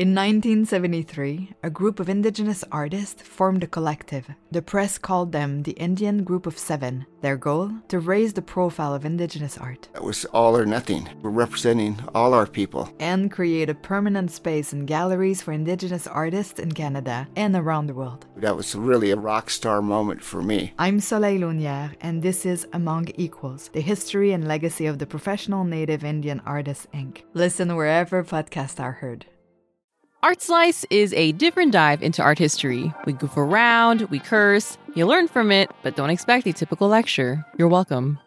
In 1973, a group of indigenous artists formed a collective. The press called them the Indian Group of Seven. Their goal? To raise the profile of indigenous art. It was all or nothing. We're representing all our people. And create a permanent space in galleries for indigenous artists in Canada and around the world. That was really a rock star moment for me. I'm Soleil Lunière, and this is Among Equals, the history and legacy of the Professional Native Indian Artists, Inc. Listen wherever podcasts are heard. Art Slice is a different dive into art history. We goof around, we curse, you learn from it, but don't expect a typical lecture. You're welcome.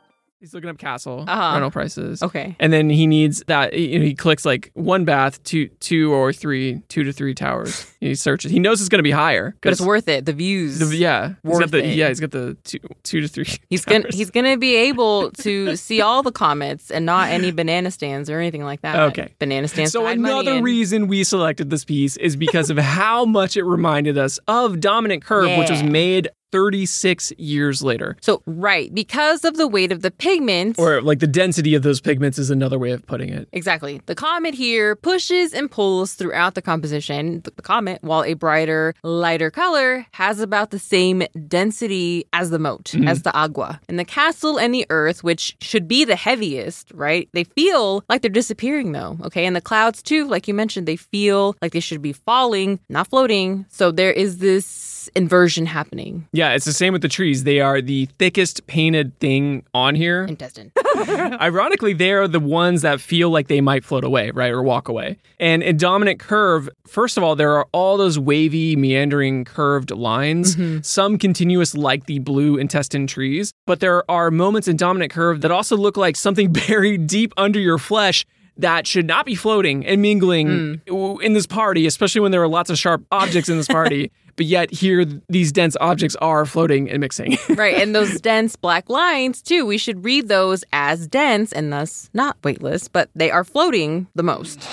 He's looking up castle Uh-huh. rental prices. Okay. And then he needs that. You know, he clicks like one bath, two, two or three, two to three towers. he searches. He knows it's going to be higher. But it's worth it. The views. the- yeah, he's worth got the it. yeah. He's got the two, two to three. He's gonna he's gonna be able to see all the comets and not any banana stands or anything like that. Okay. Banana stands. So to hide money another reason we selected this piece is because of how much it reminded us of Dominant Curve, which was made 36 years later. So right, because of the weight of the pigment. Or like the density of those pigments is another way of putting it. Exactly. The comet here pushes and pulls throughout the composition. The the comet, while a brighter, lighter color, has about the same density as the moat, mm-hmm. as the agua. And the castle and the earth, which should be the heaviest, right? They feel like they're disappearing though, okay? And the clouds too, like you mentioned, they feel like they should be falling, not floating. So there is this inversion happening. Yeah, it's the same with the trees. They are the thickest painted thing on here. Intestine. Ironically, they are the ones that feel like they might float away, right, or walk away. And in Dominant Curve, first of all, there are all those wavy, meandering, curved lines, mm-hmm. some continuous like the blue intestine trees. But there are moments in Dominant Curve that also look like something buried deep under your flesh that should not be floating and mingling hmm. w- in this party, especially when there are lots of sharp objects in this party. But yet, here, these dense objects are floating and mixing. right. And those dense black lines, too, we should read those as dense and thus not weightless, but they are floating the most.